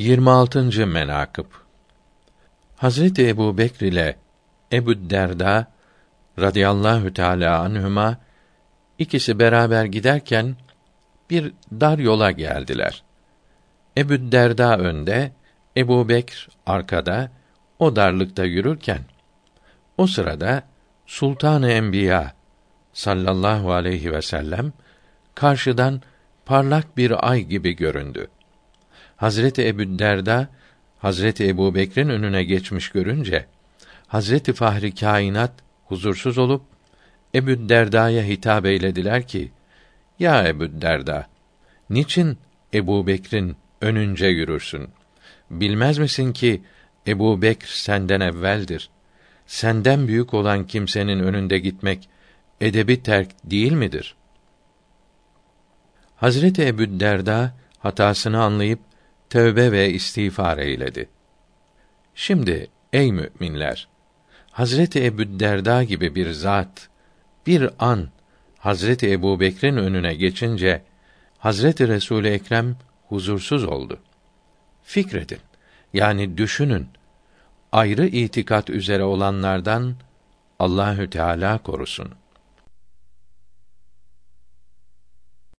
26. menakıb Hazreti Ebu Bekr ile Ebu Derda radıyallahu teala anhuma ikisi beraber giderken bir dar yola geldiler. Ebu Derda önde, Ebu Bekr arkada, o darlıkta yürürken, o sırada Sultan-ı Enbiya sallallahu aleyhi ve sellem karşıdan parlak bir ay gibi göründü. Hazreti Ebu Derda Hazreti Ebu Bekir'in önüne geçmiş görünce Hazreti Fahri Kainat huzursuz olup Ebu Derda'ya hitap eylediler ki: Ya Ebu Derda, niçin Ebu Bekir'in önünce yürürsün? Bilmez misin ki Ebu Bekr senden evveldir. Senden büyük olan kimsenin önünde gitmek edebi terk değil midir? Hazreti Ebu Derda hatasını anlayıp tövbe ve istiğfar eyledi. Şimdi ey müminler, Hazreti Ebu Derda gibi bir zat bir an Hazreti Ebu Bekir'in önüne geçince Hazreti Resul Ekrem huzursuz oldu. Fikredin, yani düşünün. Ayrı itikat üzere olanlardan Allahü Teala korusun.